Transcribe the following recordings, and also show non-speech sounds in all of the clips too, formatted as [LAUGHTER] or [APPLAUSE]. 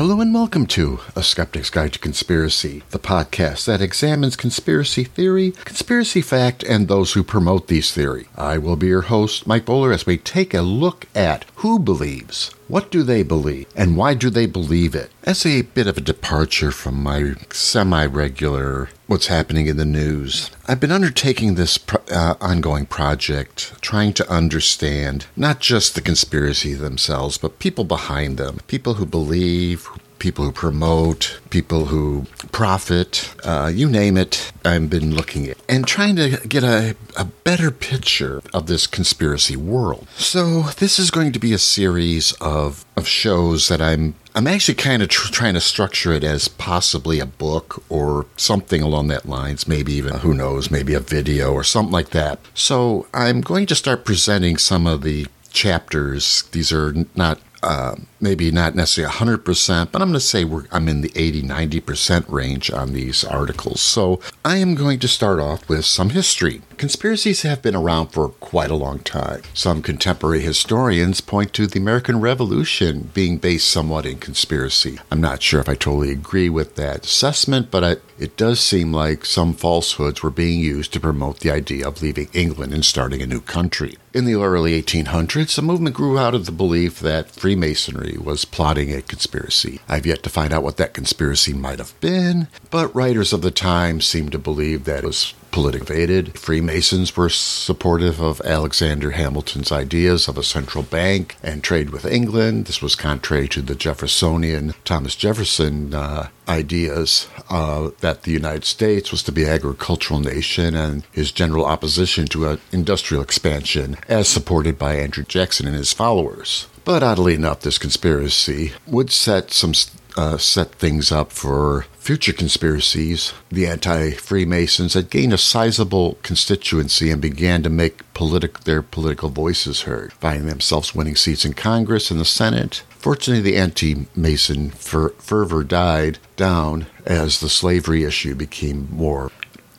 Hello and welcome to A Skeptic's Guide to Conspiracy, the podcast that examines conspiracy theory, conspiracy fact, and those who promote these theory. I will be your host, Mike Bowler, as we take a look at who believes, what do they believe, and why do they believe it? As a bit of a departure from my semi regular what's happening in the news, I've been undertaking this pro- uh, ongoing project trying to understand not just the conspiracy themselves, but people behind them, people who believe, people who promote, people who profit, uh, you name it. I've been looking at and trying to get a, a better picture of this conspiracy world. So this is going to be a series of of shows that I'm I'm actually kind of tr- trying to structure it as possibly a book or something along that lines, maybe even who knows, maybe a video or something like that. So I'm going to start presenting some of the chapters. These are not uh, maybe not necessarily 100%, but I'm going to say I'm in the 80 90% range on these articles. So I am going to start off with some history. Conspiracies have been around for quite a long time. Some contemporary historians point to the American Revolution being based somewhat in conspiracy. I'm not sure if I totally agree with that assessment, but I, it does seem like some falsehoods were being used to promote the idea of leaving England and starting a new country. In the early 1800s, a movement grew out of the belief that Freemasonry was plotting a conspiracy. I've yet to find out what that conspiracy might have been, but writers of the time seem to believe that it was politically aided. Freemasons were supportive of Alexander Hamilton's ideas of a central bank and trade with England. This was contrary to the Jeffersonian Thomas Jefferson uh, ideas uh, that the United States was to be an agricultural nation and his general opposition to industrial expansion, as supported by Andrew Jackson and his followers. But oddly enough, this conspiracy would set some uh, set things up for future conspiracies. The anti Freemasons had gained a sizable constituency and began to make politi- their political voices heard, finding themselves winning seats in Congress and the Senate. Fortunately, the anti Mason fer- fervor died down as the slavery issue became more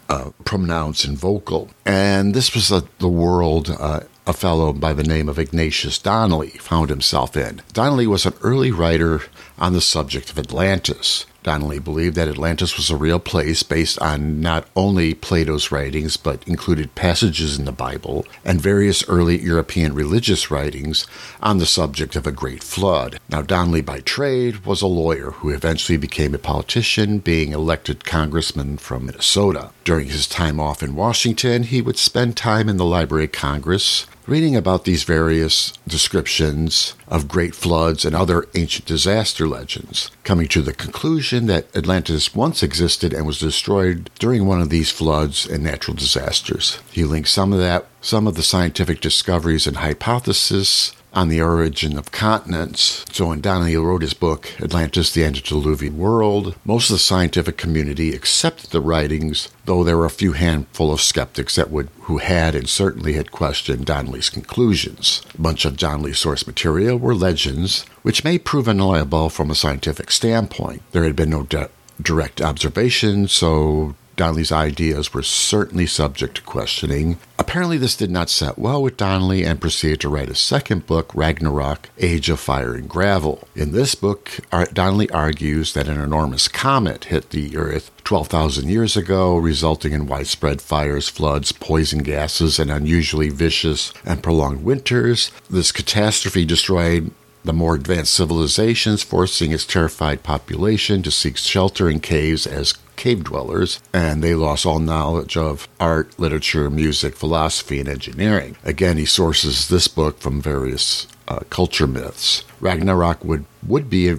uh, pronounced and vocal. And this was a, the world uh, a fellow by the name of Ignatius Donnelly found himself in. Donnelly was an early writer on the subject of Atlantis. Donnelly believed that Atlantis was a real place based on not only Plato's writings, but included passages in the Bible and various early European religious writings on the subject of a great flood. Now, Donnelly, by trade, was a lawyer who eventually became a politician, being elected congressman from Minnesota. During his time off in Washington, he would spend time in the Library of Congress, reading about these various descriptions of great floods and other ancient disaster legends, coming to the conclusion that Atlantis once existed and was destroyed during one of these floods and natural disasters. He links some of that, some of the scientific discoveries and hypotheses on the origin of continents. So when Donnelly wrote his book, Atlantis, the Antediluvian World, most of the scientific community accepted the writings, though there were a few handful of skeptics that would who had and certainly had questioned Donnelly's conclusions. A bunch of Donnelly's source material were legends, which may prove unreliable from a scientific standpoint. There had been no de- direct observation, so Donnelly's ideas were certainly subject to questioning. Apparently, this did not set well with Donnelly and proceeded to write a second book, Ragnarok Age of Fire and Gravel. In this book, Donnelly argues that an enormous comet hit the Earth 12,000 years ago, resulting in widespread fires, floods, poison gases, and unusually vicious and prolonged winters. This catastrophe destroyed the more advanced civilizations, forcing its terrified population to seek shelter in caves as cave dwellers, and they lost all knowledge of art, literature, music, philosophy, and engineering. Again, he sources this book from various uh, culture myths. Ragnarok would, would be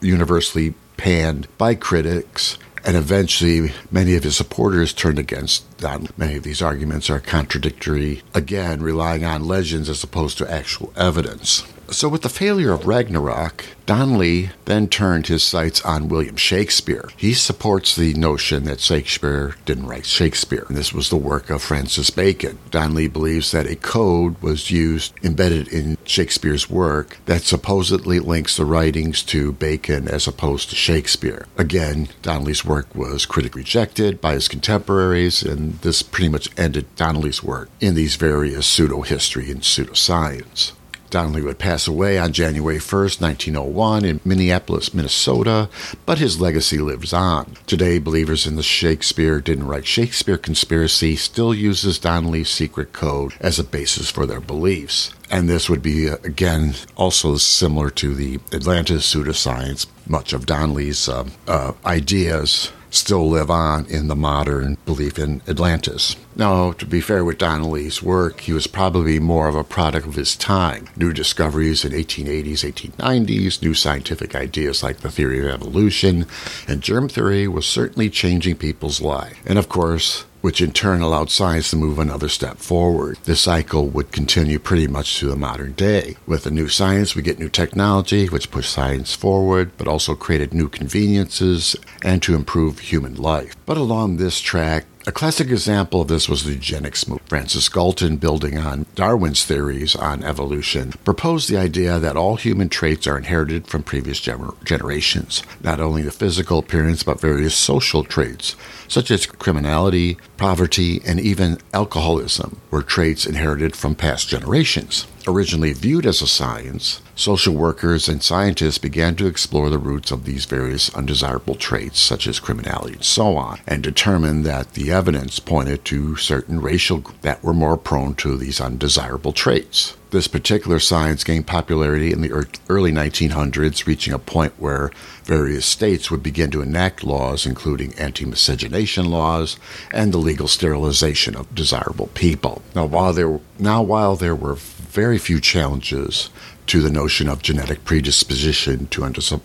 universally panned by critics and eventually many of his supporters turned against Many of these arguments are contradictory, again, relying on legends as opposed to actual evidence. So, with the failure of Ragnarok, Donnelly then turned his sights on William Shakespeare. He supports the notion that Shakespeare didn't write Shakespeare, this was the work of Francis Bacon. Donnelly believes that a code was used, embedded in Shakespeare's work, that supposedly links the writings to Bacon as opposed to Shakespeare. Again, Donnelly's work was critically rejected by his contemporaries, and this pretty much ended Donnelly's work in these various pseudo history and pseudoscience. Donnelly would pass away on January 1st, 1901, in Minneapolis, Minnesota, but his legacy lives on. Today, believers in the Shakespeare didn't write Shakespeare conspiracy still uses Donnelly's secret code as a basis for their beliefs. And this would be, uh, again, also similar to the Atlantis pseudoscience. Much of Donnelly's uh, uh, ideas still live on in the modern belief in Atlantis. Now, to be fair with Donnelly's work, he was probably more of a product of his time. New discoveries in 1880s, 1890s, new scientific ideas like the theory of evolution and germ theory was certainly changing people's lives. And of course, which in turn allowed science to move another step forward. This cycle would continue pretty much to the modern day. With the new science, we get new technology, which pushed science forward, but also created new conveniences and to improve human life. But along this track, a classic example of this was the eugenics movement. Francis Galton, building on Darwin's theories on evolution, proposed the idea that all human traits are inherited from previous gener- generations, not only the physical appearance, but various social traits, such as criminality, poverty, and even alcoholism, were traits inherited from past generations. Originally viewed as a science, social workers and scientists began to explore the roots of these various undesirable traits, such as criminality and so on, and determined that the evidence pointed to certain racial groups that were more prone to these undesirable traits. This particular science gained popularity in the early 1900s, reaching a point where various states would begin to enact laws, including anti miscegenation laws and the legal sterilization of desirable people. Now, while there, now, while there were very few challenges to the notion of genetic predisposition to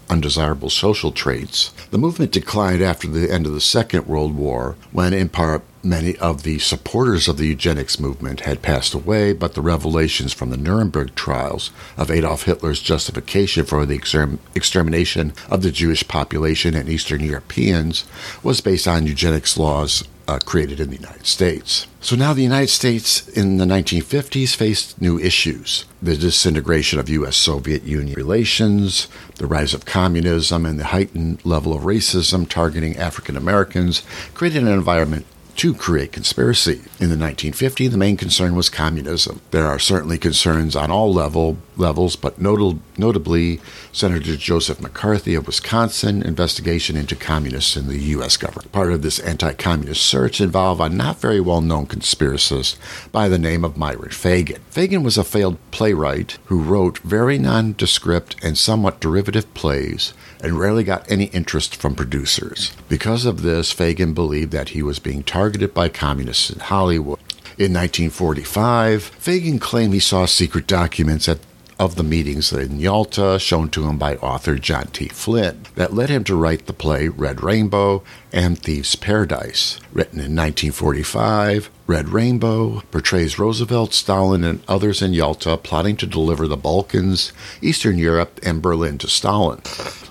undesirable social traits. The movement declined after the end of the Second World War, when, in part, many of the supporters of the eugenics movement had passed away, but the revelations from the Nuremberg trials of Adolf Hitler's justification for the exterm- extermination of the Jewish population and Eastern Europeans was based on eugenics laws uh, created in the United States. So now the United States in the 1950s faced new issues the disintegration of U.S. Soviet Union relations, the rise of communism, and the heightened level of racism targeting African Americans created an environment to create conspiracy. In the 1950s, the main concern was communism. There are certainly concerns on all level levels, but notable, notably Senator Joseph McCarthy of Wisconsin investigation into communists in the U.S. government. Part of this anti-communist search involved a not very well-known conspiracist by the name of Myron Fagan. Fagan was a failed playwright who wrote very nondescript and somewhat derivative plays and rarely got any interest from producers. Because of this, Fagan believed that he was being targeted by communists in Hollywood. In 1945, Fagan claimed he saw secret documents at of the meetings in Yalta shown to him by author John T. Flynn that led him to write the play Red Rainbow and Thieves' Paradise. Written in 1945, Red Rainbow portrays Roosevelt, Stalin, and others in Yalta plotting to deliver the Balkans, Eastern Europe, and Berlin to Stalin.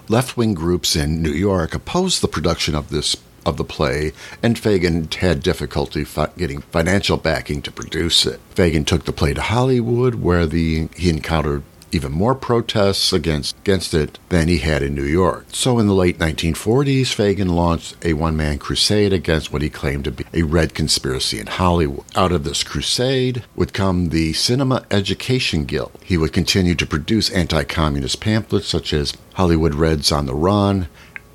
Left wing groups in New York opposed the production of this of the play, and Fagan had difficulty fi- getting financial backing to produce it. Fagan took the play to Hollywood, where the, he encountered even more protests against, against it than he had in New York. So in the late 1940s, Fagan launched a one man crusade against what he claimed to be a red conspiracy in Hollywood. Out of this crusade would come the Cinema Education Guild. He would continue to produce anti communist pamphlets such as Hollywood Reds on the Run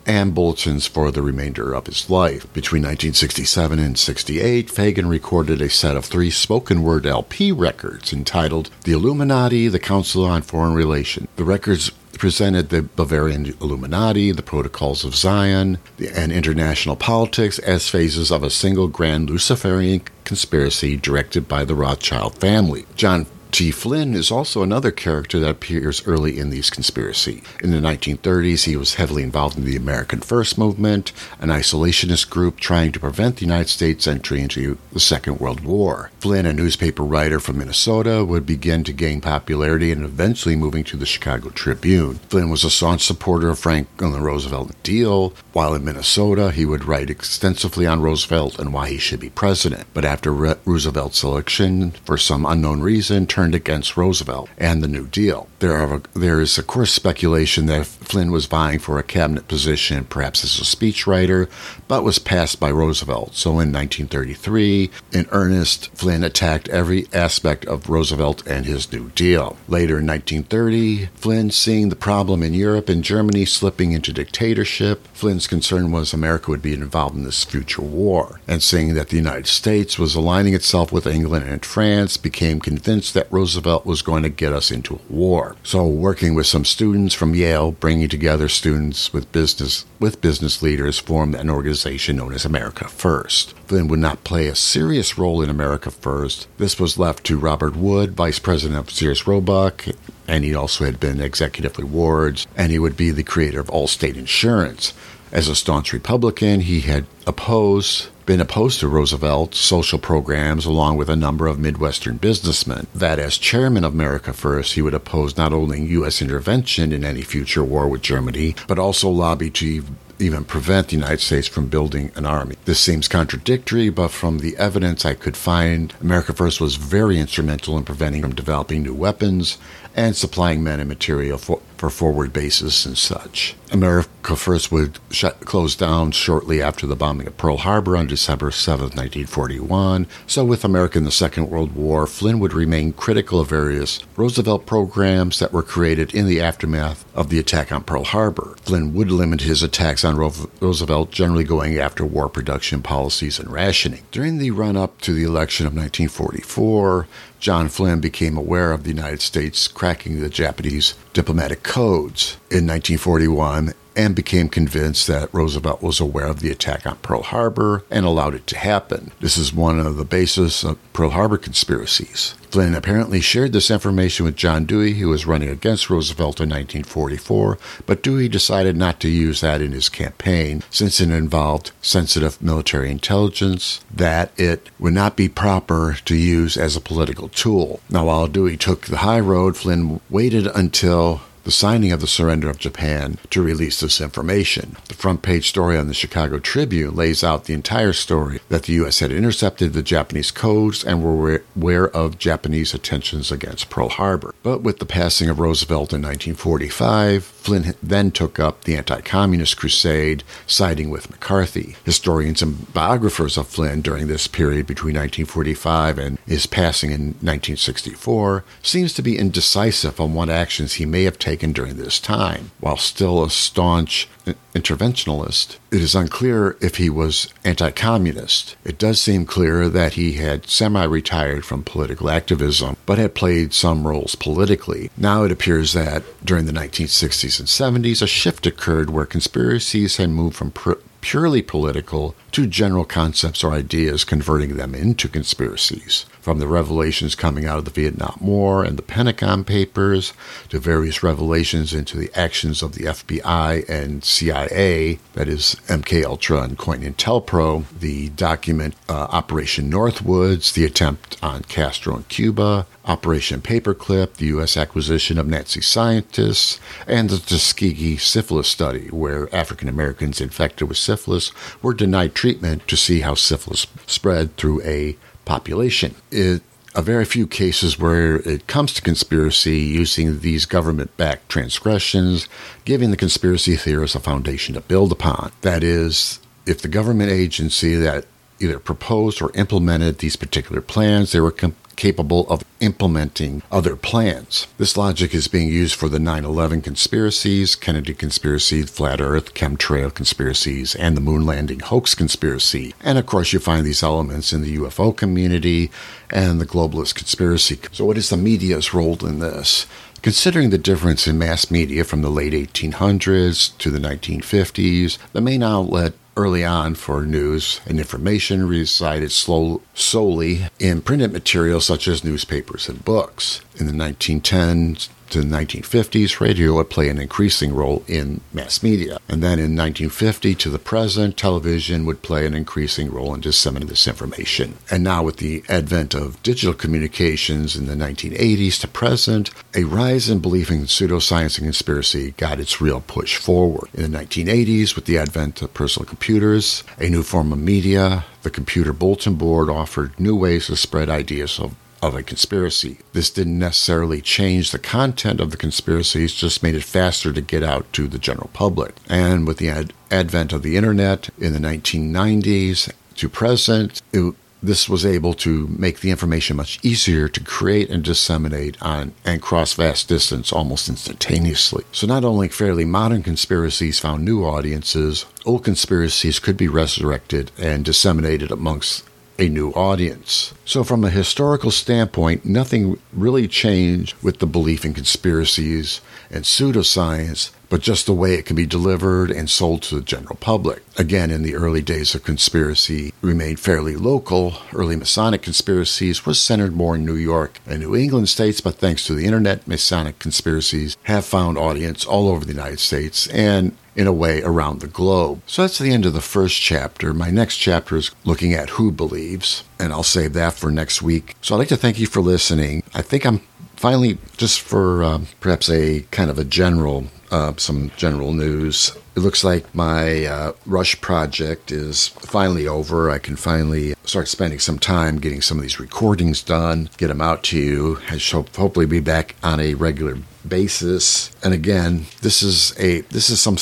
and bulletins for the remainder of his life. Between 1967 and 68, Fagan recorded a set of three spoken word LP records entitled The Illuminati, the Council on Foreign Relations. The records presented the Bavarian Illuminati, the Protocols of Zion, and international politics as phases of a single grand Luciferian conspiracy directed by the Rothschild family. John T. Flynn is also another character that appears early in these conspiracy. In the 1930s, he was heavily involved in the American First Movement, an isolationist group trying to prevent the United States' entry into the Second World War. Flynn, a newspaper writer from Minnesota, would begin to gain popularity and eventually moving to the Chicago Tribune. Flynn was a staunch supporter of Franklin Roosevelt deal. While in Minnesota, he would write extensively on Roosevelt and why he should be president. But after Re- Roosevelt's election, for some unknown reason, turned against Roosevelt and the New Deal. There, are, there is, of course, speculation that Flynn was vying for a cabinet position, perhaps as a speechwriter, but was passed by Roosevelt. So in 1933, in earnest, Flynn attacked every aspect of Roosevelt and his New Deal. Later in 1930, Flynn, seeing the problem in Europe and Germany slipping into dictatorship, Flynn's concern was America would be involved in this future war. And seeing that the United States was aligning itself with England and France, became convinced that Roosevelt was going to get us into a war. So, working with some students from Yale, bringing together students with business with business leaders, formed an organization known as America First. Flynn would not play a serious role in America First. This was left to Robert Wood, vice president of Sears Roebuck, and he also had been executive rewards, and he would be the creator of Allstate Insurance. As a staunch Republican, he had opposed been opposed to Roosevelt's social programs along with a number of Midwestern businessmen. That as chairman of America First, he would oppose not only U.S. intervention in any future war with Germany, but also lobby to even prevent the United States from building an army. This seems contradictory, but from the evidence I could find, America First was very instrumental in preventing from developing new weapons and supplying men and material for, for forward bases and such. America First would shut, close down shortly after the bombing of Pearl Harbor on December 7, 1941. So, with America in the Second World War, Flynn would remain critical of various Roosevelt programs that were created in the aftermath of the attack on Pearl Harbor. Flynn would limit his attacks on Roosevelt, generally going after war production policies and rationing. During the run up to the election of 1944, John Flynn became aware of the United States cracking the Japanese diplomatic codes. In 1941 and became convinced that Roosevelt was aware of the attack on Pearl Harbor and allowed it to happen. This is one of the basis of Pearl Harbor conspiracies. Flynn apparently shared this information with John Dewey, who was running against Roosevelt in 1944, but Dewey decided not to use that in his campaign since it involved sensitive military intelligence that it would not be proper to use as a political tool. Now, while Dewey took the high road, Flynn waited until the signing of the surrender of Japan to release this information. The front page story on the Chicago Tribune lays out the entire story that the U.S. had intercepted the Japanese codes and were aware of Japanese attentions against Pearl Harbor. But with the passing of Roosevelt in 1945, Flynn then took up the anti communist crusade, siding with McCarthy. Historians and biographers of Flynn during this period between 1945 and his passing in 1964 seems to be indecisive on what actions he may have taken taken during this time. While still a staunch interventionalist, it is unclear if he was anti communist. It does seem clear that he had semi retired from political activism, but had played some roles politically. Now it appears that during the 1960s and 70s, a shift occurred where conspiracies had moved from pr- purely political to general concepts or ideas, converting them into conspiracies. From the revelations coming out of the Vietnam War and the Pentagon Papers to various revelations into the actions of the FBI and CIA, that is MK Ultra and COINTELPRO, the document uh, Operation Northwoods, the attempt on Castro in Cuba, Operation Paperclip, the U.S. acquisition of Nazi scientists, and the Tuskegee syphilis study, where African Americans infected with syphilis were denied treatment to see how syphilis spread through a population. It a very few cases where it comes to conspiracy using these government backed transgressions, giving the conspiracy theorists a foundation to build upon. That is, if the government agency that either proposed or implemented these particular plans, they were com- capable of implementing other plans. This logic is being used for the 9 11 conspiracies, Kennedy conspiracy, Flat Earth, chemtrail conspiracies, and the moon landing hoax conspiracy. And of course, you find these elements in the UFO community and the globalist conspiracy. So, what is the media's role in this? Considering the difference in mass media from the late 1800s to the 1950s, the main outlet early on for news and information resided slow, solely in printed materials such as newspapers and books. In the 1910s to the 1950s, radio would play an increasing role in mass media. And then in 1950 to the present, television would play an increasing role in disseminating this information. And now, with the advent of digital communications in the 1980s to present, a rise in belief in pseudoscience and conspiracy got its real push forward. In the 1980s, with the advent of personal computers, a new form of media, the computer bulletin board offered new ways to spread ideas of of a conspiracy. This didn't necessarily change the content of the conspiracies, just made it faster to get out to the general public. And with the ad- advent of the internet in the 1990s to present, it, this was able to make the information much easier to create and disseminate on and cross vast distance almost instantaneously. So not only fairly modern conspiracies found new audiences, old conspiracies could be resurrected and disseminated amongst a new audience. So, from a historical standpoint, nothing really changed with the belief in conspiracies and pseudoscience, but just the way it can be delivered and sold to the general public. Again, in the early days of conspiracy, remained fairly local. Early Masonic conspiracies was centered more in New York and New England states, but thanks to the internet, Masonic conspiracies have found audience all over the United States and in a way around the globe. So that's the end of the first chapter. My next chapter is looking at who believes, and I'll save that for next week. So I'd like to thank you for listening. I think I'm finally, just for um, perhaps a kind of a general, uh, some general news. It looks like my uh, Rush project is finally over. I can finally start spending some time getting some of these recordings done, get them out to you. I should hopefully be back on a regular basis. And again, this is a this is some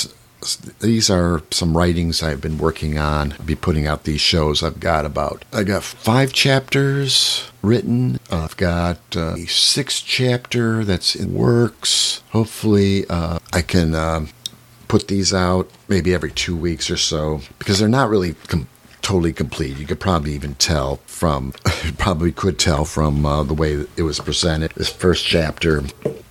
these are some writings I've been working on. I'll be putting out these shows. I've got about I got five chapters written. I've got uh, a sixth chapter that's in works. Hopefully, uh, I can uh, put these out maybe every two weeks or so because they're not really. Com- totally complete. You could probably even tell from, [LAUGHS] probably could tell from uh, the way it was presented. This first chapter,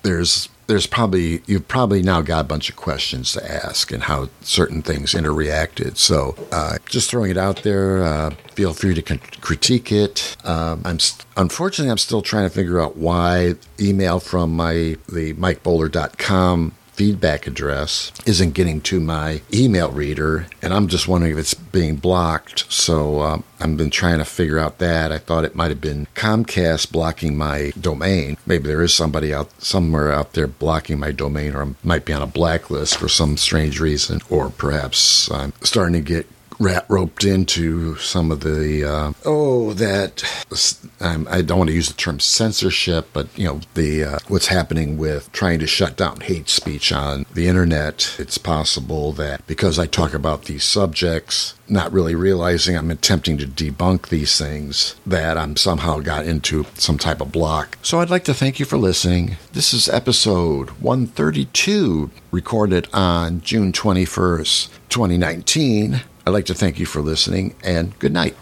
there's there's probably you've probably now got a bunch of questions to ask and how certain things interreacted. So uh, just throwing it out there. Uh, feel free to con- critique it. Um, I'm st- unfortunately I'm still trying to figure out why email from my the MikeBowler.com feedback address isn't getting to my email reader, and I'm just wondering if it's being blocked. So um, I've been trying to figure out that. I thought it might have been Comcast blocking my domain. Maybe there is somebody out somewhere out there blocking my domain, or I might be on a blacklist for some strange reason, or perhaps I'm starting to get rat roped into some of the uh, oh that um, I don't want to use the term censorship, but you know the uh, what's happening with trying to shut down hate speech on the internet. It's possible that because I talk about these subjects, not really realizing I'm attempting to debunk these things, that I'm somehow got into some type of block. So I'd like to thank you for listening. This is episode 132, recorded on June 21st, 2019. I'd like to thank you for listening and good night.